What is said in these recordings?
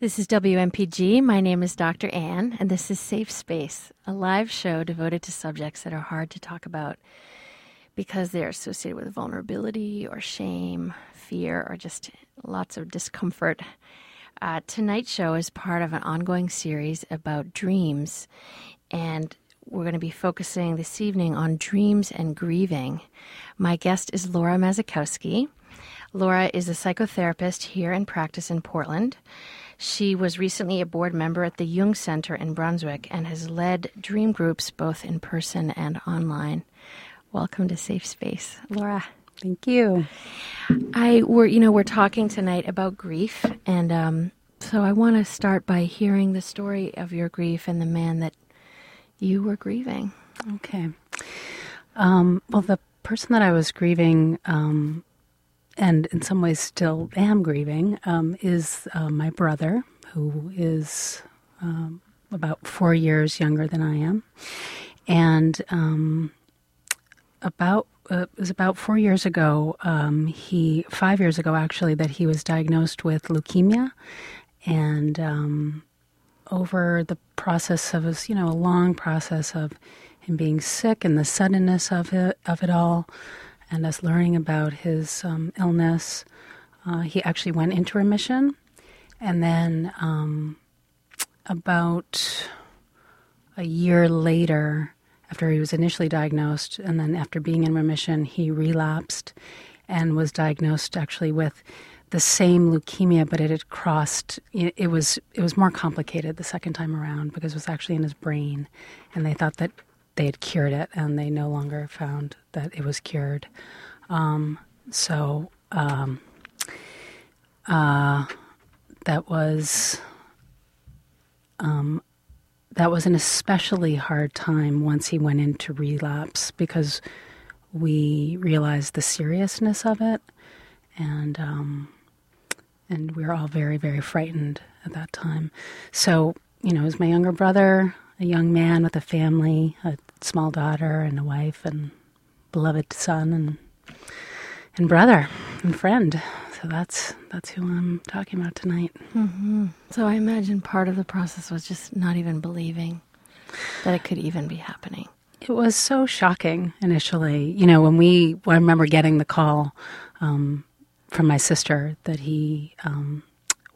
This is WMPG. My name is Dr. Ann, and this is Safe Space, a live show devoted to subjects that are hard to talk about because they're associated with vulnerability or shame, fear, or just lots of discomfort. Uh, tonight's show is part of an ongoing series about dreams, and we're going to be focusing this evening on dreams and grieving. My guest is Laura Mazakowski. Laura is a psychotherapist here in practice in Portland. She was recently a board member at the Jung Center in Brunswick and has led dream groups both in person and online. Welcome to Safe Space, Laura. Thank you. I we're you know we're talking tonight about grief, and um, so I want to start by hearing the story of your grief and the man that you were grieving. Okay. Um, well, the person that I was grieving um, and in some ways still am grieving, um, is uh, my brother, who is um, about four years younger than I am. And um, about uh, it was about four years ago, um, he five years ago actually, that he was diagnosed with leukemia, and um, over the process of his, you know, a long process of him being sick and the suddenness of it of it all and us learning about his um, illness. Uh, he actually went into remission, and then um, about a year later, after he was initially diagnosed, and then after being in remission, he relapsed and was diagnosed actually with the same leukemia, but it had crossed. It, was it was more complicated the second time around because it was actually in his brain, and they thought that they had cured it, and they no longer found that it was cured. Um, so um, uh, that was um, that was an especially hard time once he went into relapse because we realized the seriousness of it, and um, and we were all very very frightened at that time. So you know, it was my younger brother, a young man with a family, a small daughter and a wife and beloved son and and brother and friend. So that's that's who I'm talking about tonight. Mm-hmm. So I imagine part of the process was just not even believing that it could even be happening. It was so shocking initially. You know, when we I remember getting the call um, from my sister that he um,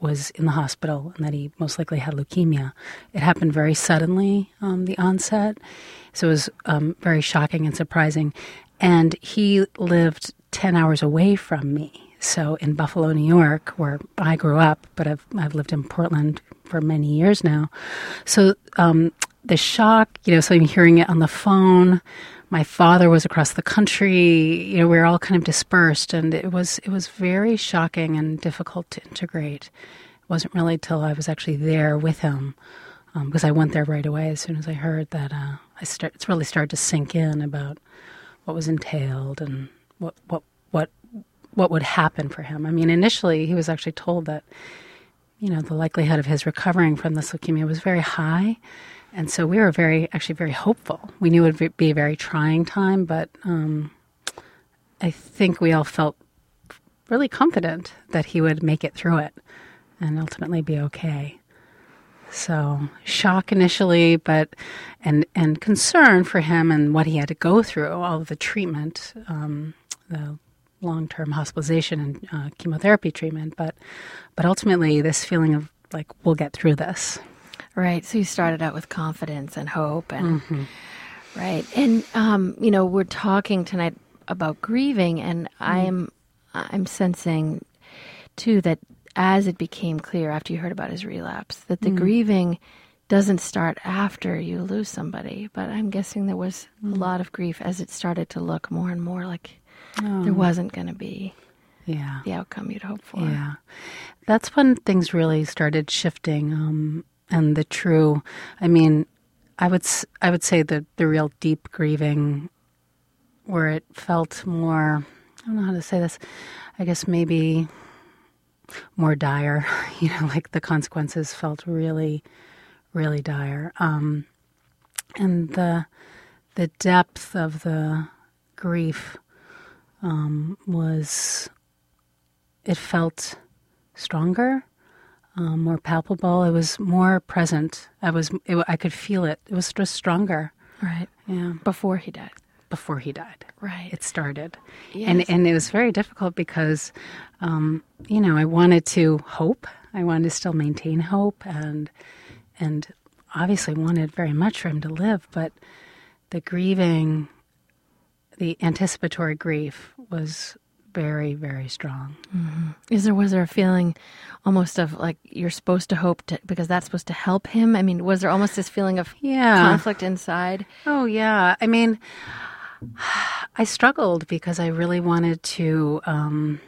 was in the hospital and that he most likely had leukemia. It happened very suddenly, um, the onset. So it was um, very shocking and surprising. And he lived 10 hours away from me. So in Buffalo, New York, where I grew up, but I've, I've lived in Portland for many years now. So um, the shock, you know, so I'm hearing it on the phone. My father was across the country. You know, we were all kind of dispersed, and it was it was very shocking and difficult to integrate. It wasn't really till I was actually there with him, because um, I went there right away as soon as I heard that. Uh, I start, it's really started to sink in about what was entailed and what what what what would happen for him. I mean, initially he was actually told that you know the likelihood of his recovering from this leukemia was very high, and so we were very actually very hopeful. We knew it would be a very trying time, but um, I think we all felt really confident that he would make it through it and ultimately be okay. So shock initially, but and and concern for him and what he had to go through, all of the treatment, um, the long-term hospitalization and uh, chemotherapy treatment, but but ultimately this feeling of like we'll get through this. Right. So you started out with confidence and hope, and mm-hmm. right, and um, you know we're talking tonight about grieving, and mm. I'm I'm sensing too that as it became clear after you heard about his relapse that the mm. grieving doesn't start after you lose somebody. But I'm guessing there was mm. a lot of grief as it started to look more and more like oh. there wasn't going to be yeah. the outcome you'd hoped for. Yeah. That's when things really started shifting. Um, and the true, I mean, I would I would say the the real deep grieving, where it felt more. I don't know how to say this. I guess maybe more dire. You know, like the consequences felt really, really dire. Um, and the the depth of the grief um, was it felt stronger. Um, more palpable. It was more present. I was, it, I could feel it. It was just stronger. Right. Yeah. Before he died. Before he died. Right. It started. Yes. And, and it was very difficult because, um, you know, I wanted to hope. I wanted to still maintain hope and, and obviously wanted very much for him to live, but the grieving, the anticipatory grief was very, very strong. Is there was there a feeling almost of like you're supposed to hope to because that's supposed to help him? I mean, was there almost this feeling of Yeah. conflict inside? Oh, yeah. I mean, I struggled because I really wanted to, um,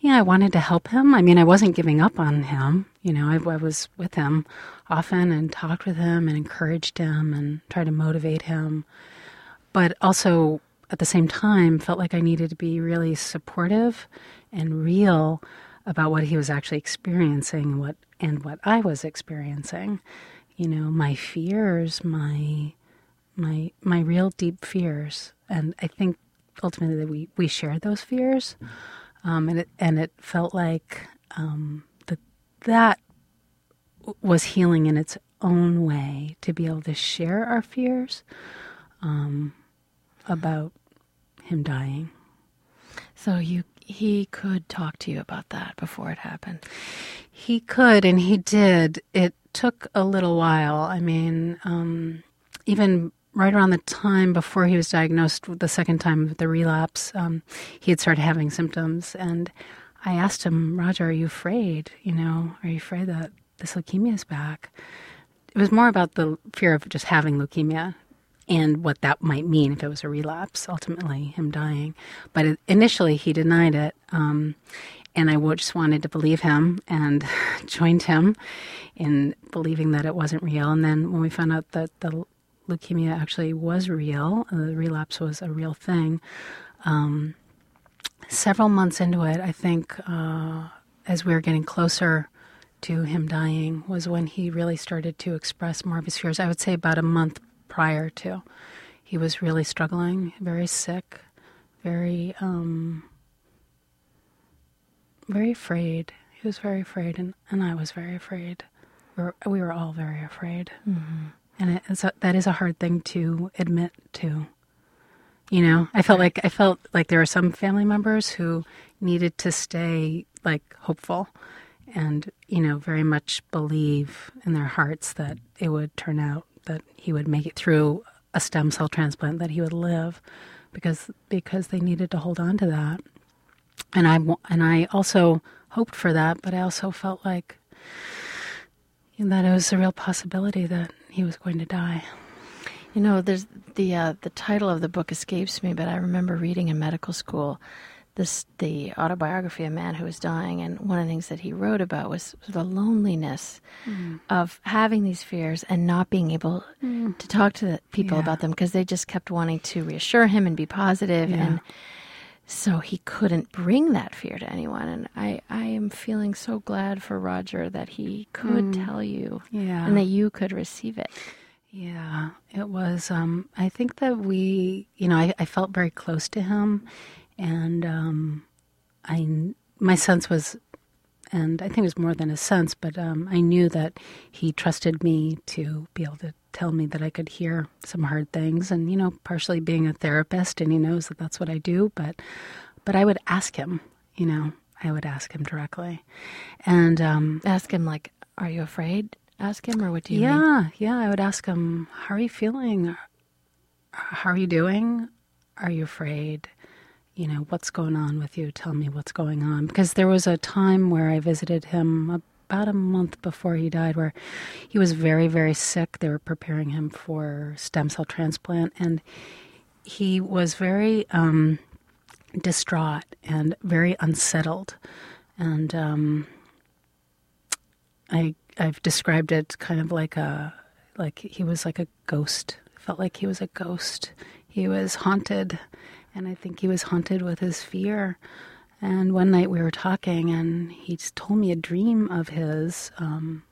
yeah, I wanted to help him. I mean, I wasn't giving up on him. You know, I, I was with him often and talked with him and encouraged him and tried to motivate him. But also at the same time, felt like I needed to be really supportive and real about what he was actually experiencing and what and what I was experiencing. You know, my fears, my my my real deep fears, and I think ultimately that we we shared those fears, um, and it and it felt like um, that that was healing in its own way to be able to share our fears um, about him dying. So you he could talk to you about that before it happened. He could, and he did. It took a little while. I mean, um, even right around the time before he was diagnosed the second time with the relapse, um, he had started having symptoms. And I asked him, Roger, are you afraid? You know, are you afraid that this leukemia is back? It was more about the fear of just having leukemia and what that might mean if it was a relapse, ultimately, him dying. But it, initially, he denied it. Um, and I just wanted to believe him and joined him in believing that it wasn't real. And then when we found out that the leukemia actually was real, uh, the relapse was a real thing, um, several months into it, I think, uh, as we were getting closer to him dying, was when he really started to express more of his fears. I would say about a month prior to. He was really struggling, very sick, very, um, very afraid. He was very afraid, and, and I was very afraid. We were, we were all very afraid. And it a, that is a hard thing to admit to. You know, I felt like I felt like there were some family members who needed to stay like hopeful and you know very much believe in their hearts that it would turn out that he would make it through a stem cell transplant that he would live because because they needed to hold on to that. And I and I also hoped for that but I also felt like that it was a real possibility that he was going to die. You know, there's the uh, the title of the book escapes me, but I remember reading in medical school this the autobiography of a man who was dying, and one of the things that he wrote about was the loneliness mm. of having these fears and not being able mm. to talk to the people Yeah. about them because they just kept wanting to reassure him and be positive, Yeah. and so he couldn't bring that fear to anyone. And I I am feeling so glad for Roger that he could mm. tell you yeah and that you could receive it. Yeah, it was. Um, I think that we, you know, I, I felt very close to him, and um, I, my sense was, and I think it was more than a sense, but um, I knew that he trusted me to be able to tell me that I could hear some hard things, and you know, partially being a therapist, and he knows that that's what I do, but, but I would ask him, you know, I would ask him directly, and um, Ask him like, "Are you afraid?" Ask him, or what do you mean? yeah, yeah. I would ask him, "How are you feeling? How are you doing? Are you afraid? You know, what's going on with you? Tell me what's going on." Because there was a time where I visited him about a month before he died, where he was very, very sick. They were preparing him for stem cell transplant, and he was very um, distraught and very unsettled, and. Um, I I've described it kind of like a like he was like a ghost. Felt like he was a ghost. He was haunted, and I think he was haunted with his fear. And one night we were talking, and he told me a dream of his. Um,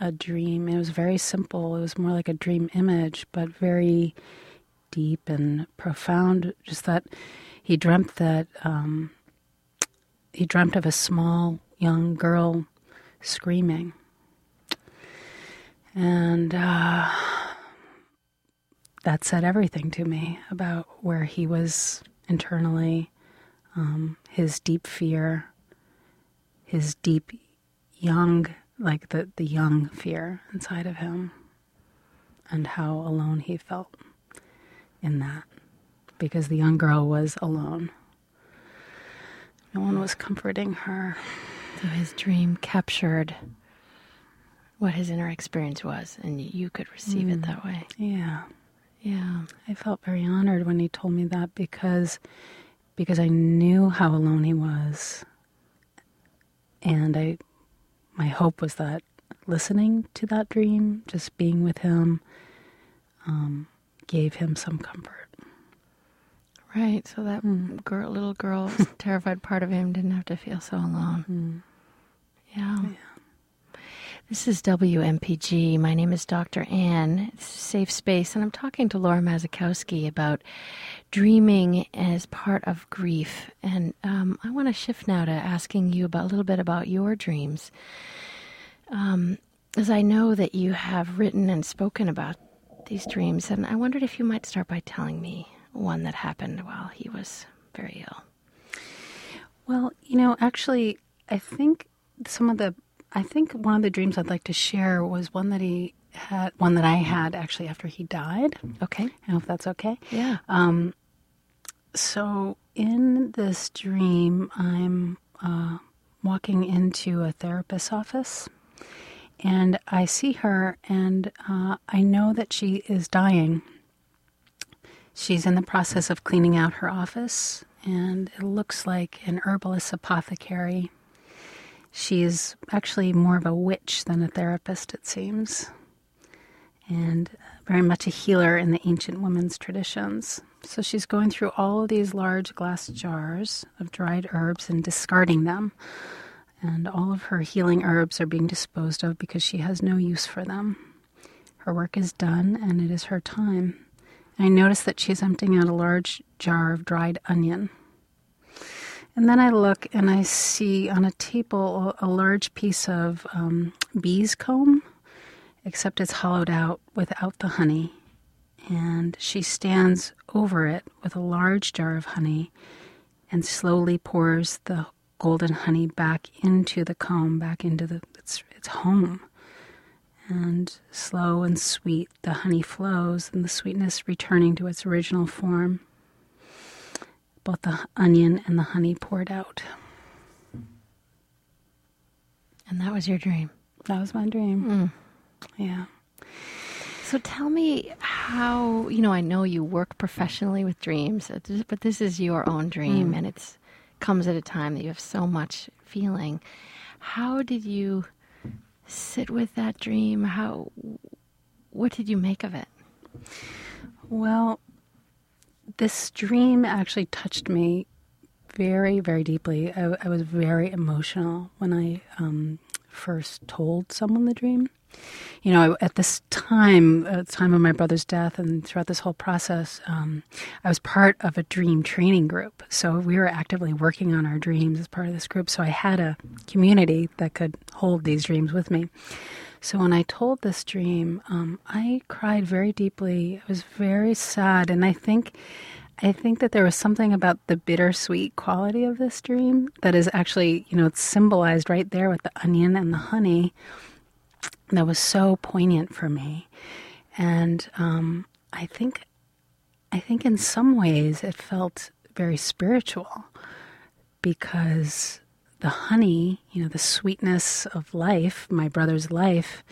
a dream. It was very simple. It was more like a dream image, but very deep and profound. Just that he dreamt that um, he dreamt of a small young girl screaming. And uh, that said everything to me about where he was internally, um, his deep fear, his deep young, like the, the young fear inside of him, and how alone he felt in that. Because the young girl was alone. No one was comforting her. So his dream captured what his inner experience was, and you could receive it that way. Yeah. Yeah. I felt very honored when he told me that because because I knew how alone he was. And I my hope was that listening to that dream, just being with him, um, gave him some comfort. Right. So that girl, little girl, terrified part of him didn't have to feel so alone. Yeah. This is WMPG. My name is Dr. Ann. It's safe space, and I'm talking to Laura Mazakowski about dreaming as part of grief. And um, I want to shift now to asking you about a little bit about your dreams, um, as I know that you have written and spoken about these dreams, and I wondered if you might start by telling me one that happened while he was very ill. Well, you know, actually, I think some of the, I think one of the dreams I'd like to share was one that he had, one that I had actually after he died. Okay. I don't know if that's okay. Yeah. So in this dream, I'm uh, walking into a therapist's office, and I see her, and uh, I know that she is dying. She's in the process of cleaning out her office, and it looks like an herbalist apothecary. She's actually more of a witch than a therapist, it seems, and uh, very much a healer in the ancient women's traditions. So she's going through all of these large glass jars of dried herbs and discarding them. And all of her healing herbs are being disposed of because she has no use for them. Her work is done and it is her time. I notice that she's emptying out a large jar of dried onion. And then I look and I see on a table a large piece of um, bee's comb, except it's hollowed out without the honey. And she stands over it with a large jar of honey and slowly pours the golden honey back into the comb, back into the its, its home. And slow and sweet, the honey flows, and the sweetness returning to its original form. Both the onion and the honey poured out. And that was your dream. That was my dream. Mm. Yeah. So tell me how, you know, I know you work professionally with dreams, but this is your own dream mm. and it's comes at a time that you have so much feeling. How did you sit with that dream? How what did you make of it? Well, this dream actually touched me very, very deeply. I, I was very emotional when I um, first told someone the dream. You know, at this time, at the time of my brother's death, and throughout this whole process, um, I was part of a dream training group. So we were actively working on our dreams as part of this group. So I had a community that could hold these dreams with me. So when I told this dream, um, I cried very deeply. I was very sad, and I think, I think that there was something about the bittersweet quality of this dream that is actually, you know, it's symbolized right there with the onion and the honey. That was so poignant for me, and um, I think, I think in some ways it felt very spiritual because the honey, you know, the sweetness of life, my brother's life,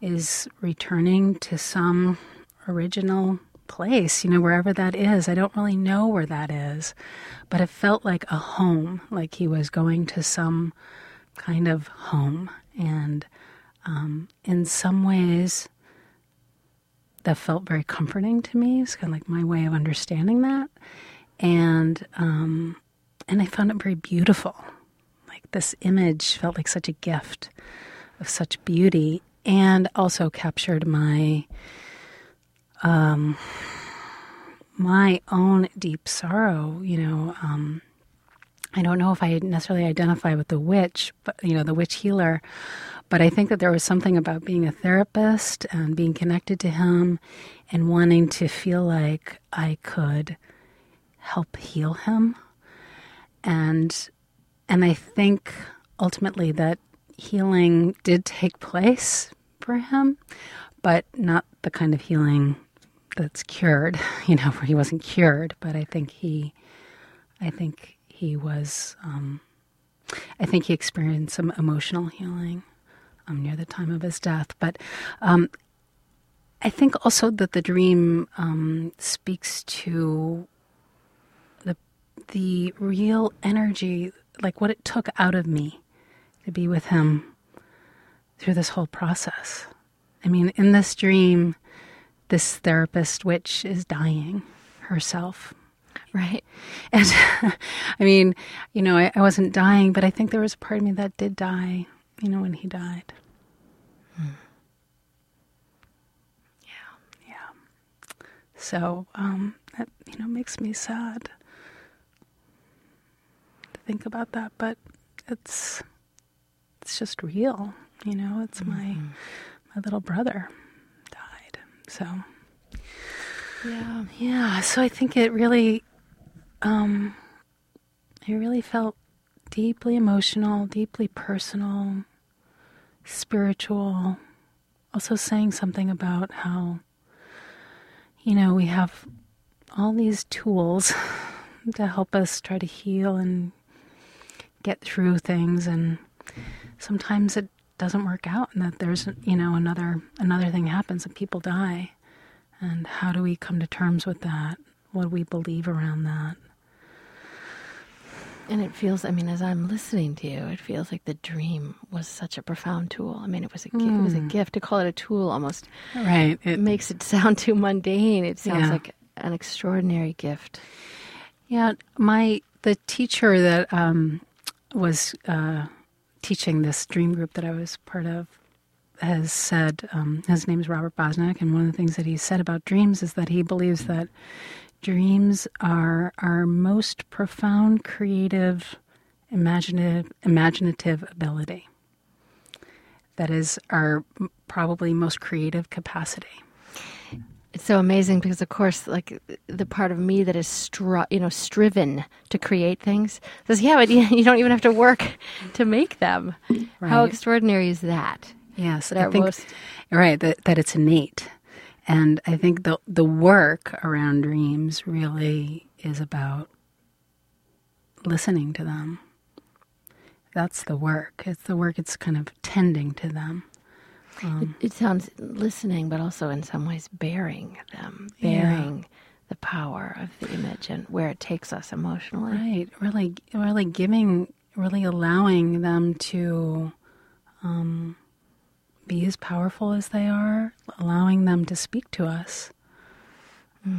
is returning to some original place, you know, wherever that is. I don't really know where that is, but it felt like a home, like he was going to some kind of home. And um, in some ways, that felt very comforting to me. It's kind of like my way of understanding that. And, um, and I found it very beautiful this image felt like such a gift of such beauty and also captured my um my own deep sorrow you know um I don't know if I necessarily identify with the witch, but you know, the witch healer, but I think that there was something about being a therapist and being connected to him and wanting to feel like I could help heal him. And and I think ultimately that healing did take place for him, but not the kind of healing that's cured, you know, where he wasn't cured, but I think he I think he was um, I think he experienced some emotional healing um, near the time of his death. But um, I think also that the dream um, speaks to the the real energy, like what it took out of me to be with him through this whole process. I mean, in this dream, this therapist witch is dying herself. Right. And I mean, you know, I, I wasn't dying, but I think there was a part of me that did die, you know, when he died. Hmm. Yeah. Yeah. So, um, that, you know, makes me sad think about that, but it's, it's just real, you know, it's my, Mm-hmm. my little brother died. So, Yeah. yeah, so I think it really, um, it really felt deeply emotional, deeply personal, spiritual. Also, saying something about how, you know, we have all these tools to help us try to heal and get through things, and sometimes it doesn't work out, and that there's, you know, another another thing happens, and people die. And how do we come to terms with that? What do we believe around that? And it feels, I mean, as I'm listening to you, it feels like the dream was such a profound tool. I mean, it was a, gi- it was a gift. To call it a tool almost Right. It, makes it sound too mundane. It sounds Yeah. like an extraordinary gift. yeah. My the teacher that um, was uh, teaching this dream group that I was part of has said um, his name is Robert Bosnak, and one of the things that he said about dreams is that he believes that dreams are our most profound creative imaginative imaginative ability. That is our probably most creative capacity It's so amazing because, of course, like the part of me that is, stri- you know, striven to create things says, "Yeah, but you you don't even have to work to make them." Right. How extraordinary is that? yes That i think most- right that, that it's innate and i think the the work around dreams really is about listening to them that's the work it's the work it's kind of tending to them It, it sounds listening, but also in some ways bearing them, Yeah. bearing the power of the image and where it takes us emotionally. Right. Really, really giving, really allowing them to um, be as powerful as they are, allowing them to speak to us.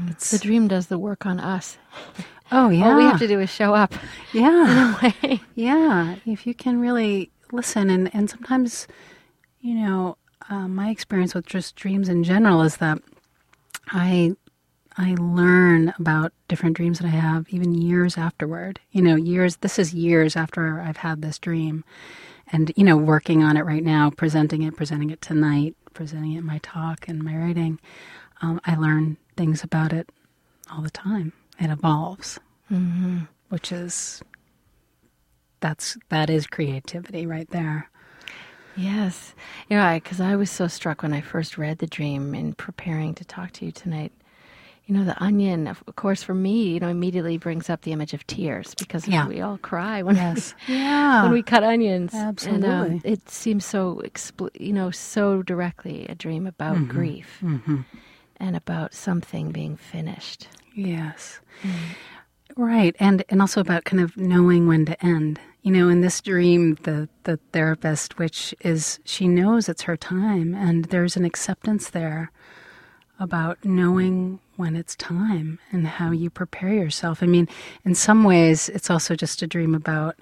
It's, The dream does the work on us. oh, yeah. All we have to do is show up yeah. in a way. Yeah. If you can really listen, and, and sometimes, you know, uh, my experience with just dreams in general is that I I learn about different dreams that I have even years afterward. You know, years. This is years after I've had this dream, and you know, working on it right now, presenting it, presenting it tonight, presenting it in my talk and my writing. Um, I learn things about it all the time. It evolves, Mm-hmm. which is that's that is creativity right there. Yes. Yeah, because I was so struck when I first read the dream in preparing to talk to you tonight. You know, the onion, of course, for me, you know, immediately brings up the image of tears because Yeah. we all cry when Yes. Yeah. when we cut onions. And, um, Absolutely. it seems so, expl- you know, so directly a dream about Mm-hmm. grief and about something being finished. Yes. Right. And and also about kind of knowing when to end. You know, in this dream the the therapist witch is she knows it's her time and there's an acceptance there about knowing when it's time and how you prepare yourself. I mean, in some ways it's also just a dream about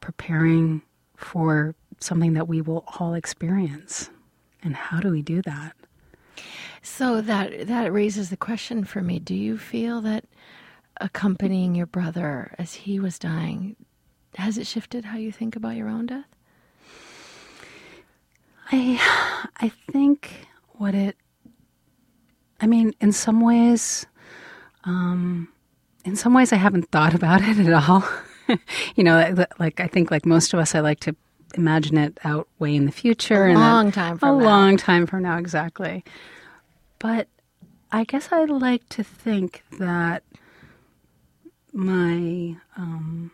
preparing for something that we will all experience. And how do we do that? So that that raises the question for me: Do you feel that accompanying your brother as he was dying, has it shifted how you think about your own death? I I think what it I mean, in some ways, um, in some ways, I haven't thought about it at all. you know, like I think, like most of us, I like to imagine it out way in the future. A long time from a now. long time from now, exactly. But I guess I like to think that my um,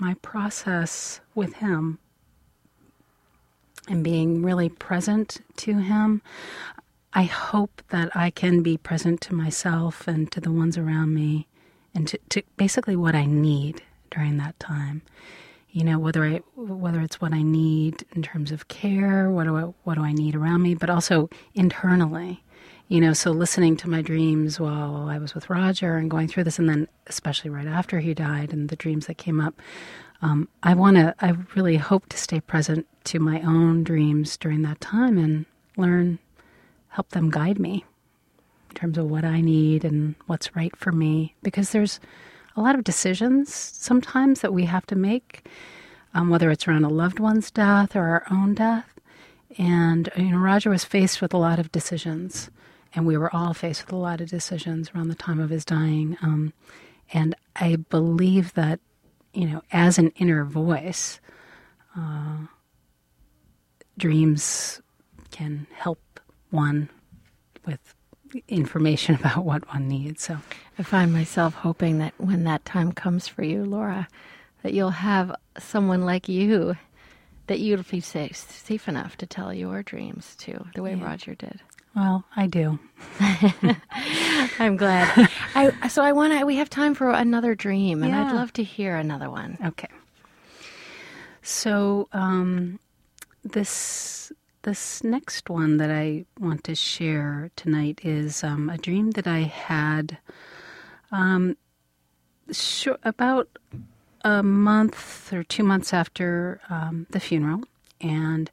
my process with him and being really present to him, I hope that I can be present to myself and to the ones around me and to, to basically what I need during that time. You know, whether I whether it's what I need in terms of care, what do I what do I need around me, but also internally. You know, so listening to my dreams while I was with Roger and going through this, and then especially right after he died and the dreams that came up, um, I want to, I really hope to stay present to my own dreams during that time and learn help them guide me in terms of what I need and what's right for me. Because there's a lot of decisions sometimes that we have to make, um, whether it's around a loved one's death or our own death. And you know, Roger was faced with a lot of decisions, and we were all faced with a lot of decisions around the time of his dying. Um, and I believe that, you know, as an inner voice, uh, dreams can help one with information about what one needs. So I find myself hoping that when that time comes for you, Laura, that you'll have someone like you that you'll be safe, safe enough to tell your dreams to, the way yeah. Roger did. Well, I do. I'm glad. I, so I want to. We have time for another dream, and yeah. I'd love to hear another one. Okay. So um, this this next one that I want to share tonight is um, a dream that I had um, sh- about a month or two months after um, the funeral. And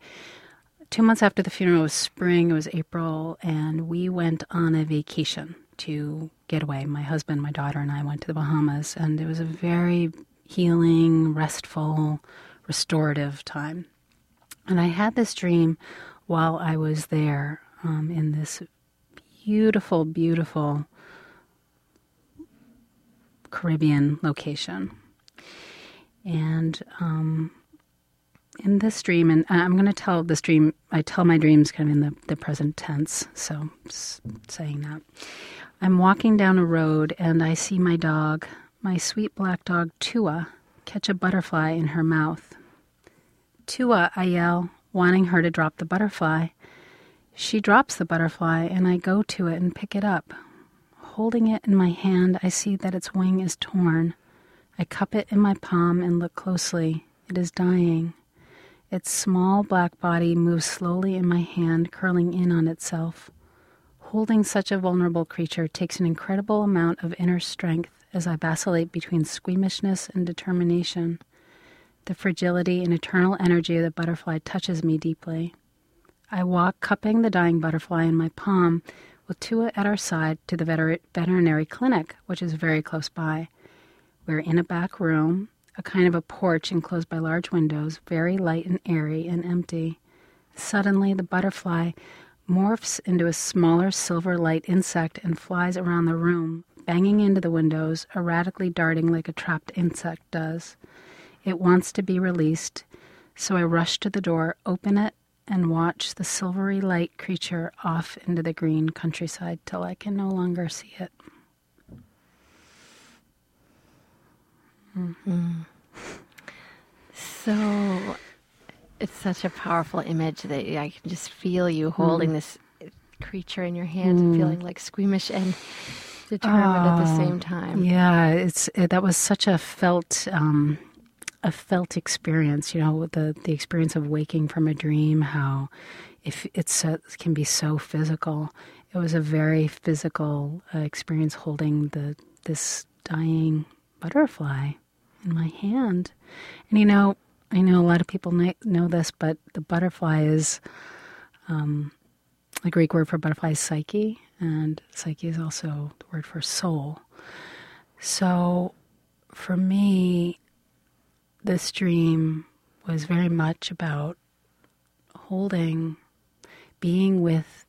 two months after the funeral was spring, it was April, and we went on a vacation to get away. My husband, my daughter, and I went to the Bahamas, and it was a very healing, restful, restorative time. And I had this dream while I was there um, in this beautiful, beautiful Caribbean location. And um, in this dream, and uh, I'm going to tell this dream, I tell my dreams kind of in the, the present tense, so saying that. I'm walking down a road and I see my dog, my sweet black dog Tua, catch a butterfly in her mouth. Tua, I yell, wanting her to drop the butterfly. She drops the butterfly, and I go to it and pick it up. Holding it in my hand, I see that its wing is torn. I cup it in my palm and look closely. It is dying. Its small black body moves slowly in my hand, curling in on itself. Holding such a vulnerable creature takes an incredible amount of inner strength as I vacillate between squeamishness and determination. The fragility and eternal energy of the butterfly touches me deeply. I walk, cupping the dying butterfly in my palm, with Tua at our side to the veter- veterinary clinic, which is very close by. We're in a back room, a kind of a porch enclosed by large windows, very light and airy and empty. Suddenly, the butterfly morphs into a smaller silver light insect and flies around the room, banging into the windows, erratically darting like a trapped insect does. It wants to be released, so I rush to the door, open it, and watch the silvery light creature off into the green countryside till I can no longer see it. Mm-hmm. So it's such a powerful image that I can just feel you holding mm. this creature in your hands mm. and feeling like squeamish and determined at the ah, same time. Yeah, it's it, that was such a felt um, a felt experience, you know, the the experience of waking from a dream, how if it's it can be so physical. It was a very physical uh, experience holding the this dying butterfly in my hand. And you know, I know a lot of people know this, but the butterfly is um, the Greek word for butterfly is psyche, and psyche is also the word for soul. So for me, this dream was very much about holding, being with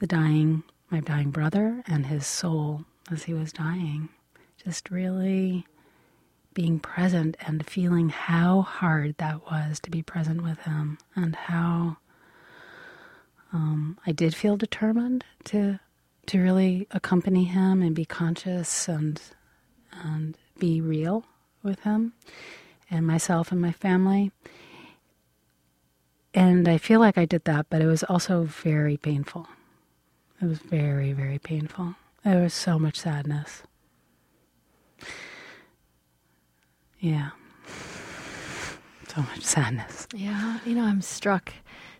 the dying, my dying brother and his soul as he was dying. Just really being present and feeling how hard that was to be present with him and how um, I did feel determined to to really accompany him and be conscious and and be real with him and myself and my family. And I feel like I did that, but it was also very painful. It was very, very painful. There was so much sadness. Yeah. So much sadness. Yeah, you know, I'm struck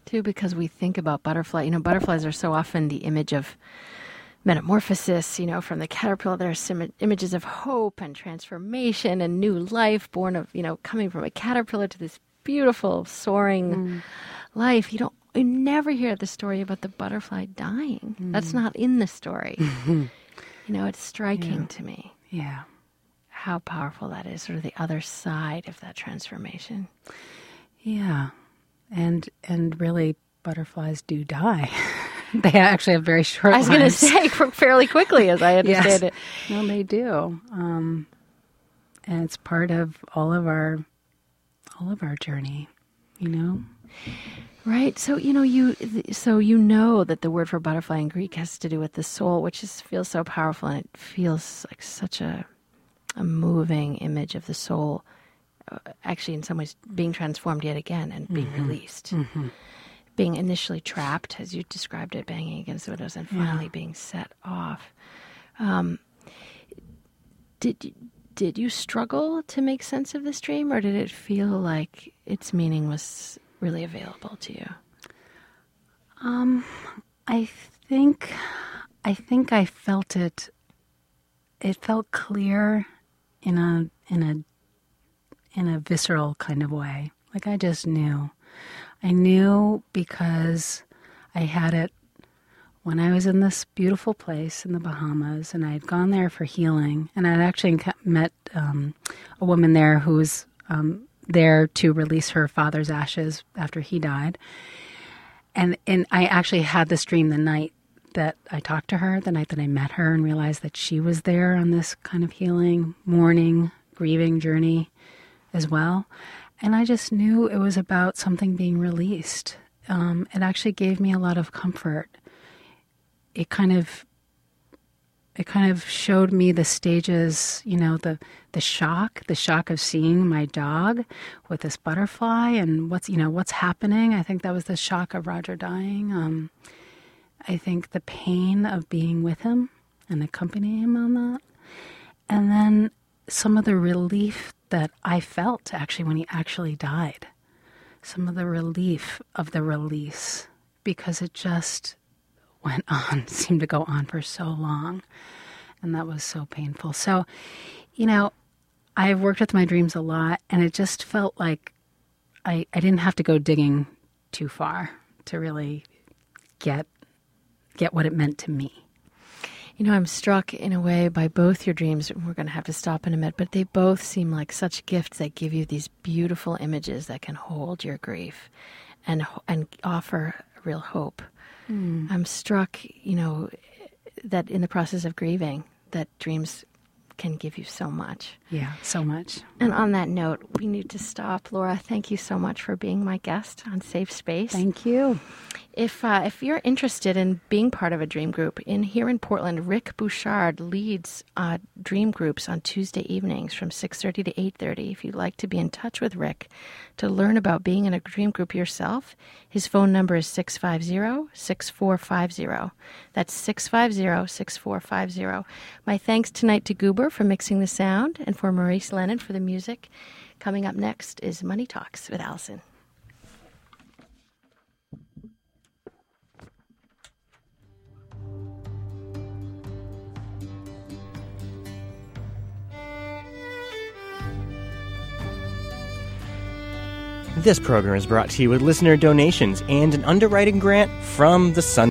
too because we think about butterfly. You know, butterflies are so often the image of metamorphosis, you know, from the caterpillar. There's some images of hope and transformation and new life born of, you know, coming from a caterpillar to this beautiful soaring mm. life. You don't, you never hear the story about the butterfly dying. Mm. That's not in the story. you know, it's striking yeah. to me. Yeah. How powerful that is, sort of the other side of that transformation. Yeah. And and really butterflies do die. they actually have very short. I was going to say fairly quickly, as I understand yes. it. No, they do, um, and it's part of all of our all of our journey. You know, right? So you know you so you know that the word for butterfly in Greek has to do with the soul, which is feels so powerful, and it feels like such a a moving image of the soul. Uh, actually, in some ways, being transformed yet again and being mm-hmm. released. Mm-hmm being initially trapped, as you described it, banging against the windows, and finally yeah. being set off. Um, did did you struggle to make sense of this dream, or did it feel like its meaning was really available to you? Um, I think I think I felt it. It felt clear in a in a in a visceral kind of way. Like I just knew. I knew because I had it when I was in this beautiful place in the Bahamas, and I had gone there for healing, and I'd actually met um, a woman there who was um, there to release her father's ashes after he died, and and I actually had this dream the night that I talked to her, the night that I met her, and realized that she was there on this kind of healing, mourning, grieving journey as well. And I just knew it was about something being released. Um, it actually gave me a lot of comfort. It kind of it kind of showed me the stages, you know, the the shock, the shock of seeing my dog with this butterfly and what's you know what's happening. I think that was the shock of Roger dying. Um, I think the pain of being with him and accompanying him on that, and then some of the relief that I felt actually when he actually died. Some of the relief of the release because it just went on, seemed to go on for so long. And that was so painful. So, you know, I've worked with my dreams a lot, and it just felt like I, I didn't have to go digging too far to really get get what it meant to me. You know, I'm struck in a way by both your dreams. We're going to have to stop in a minute, but they both seem like such gifts that give you these beautiful images that can hold your grief and and offer real hope. Mm. I'm struck, you know, that in the process of grieving, that dreams can give you so much. Yeah, so much. And on that note, we need to stop. Laura, thank you so much for being my guest on Safe Space. Thank you. If uh, if you're interested in being part of a dream group, in here in Portland, Rick Bouchard leads uh, dream groups on Tuesday evenings from 6:30 to 8:30. If you'd like to be in touch with Rick to learn about being in a dream group yourself, his phone number is 650-6450. That's 650-6450. My thanks tonight to Goober for mixing the sound and for Maurice Lennon for the music. Coming up next is Money Talks with Allison. This program is brought to you with listener donations and an underwriting grant from the Sun.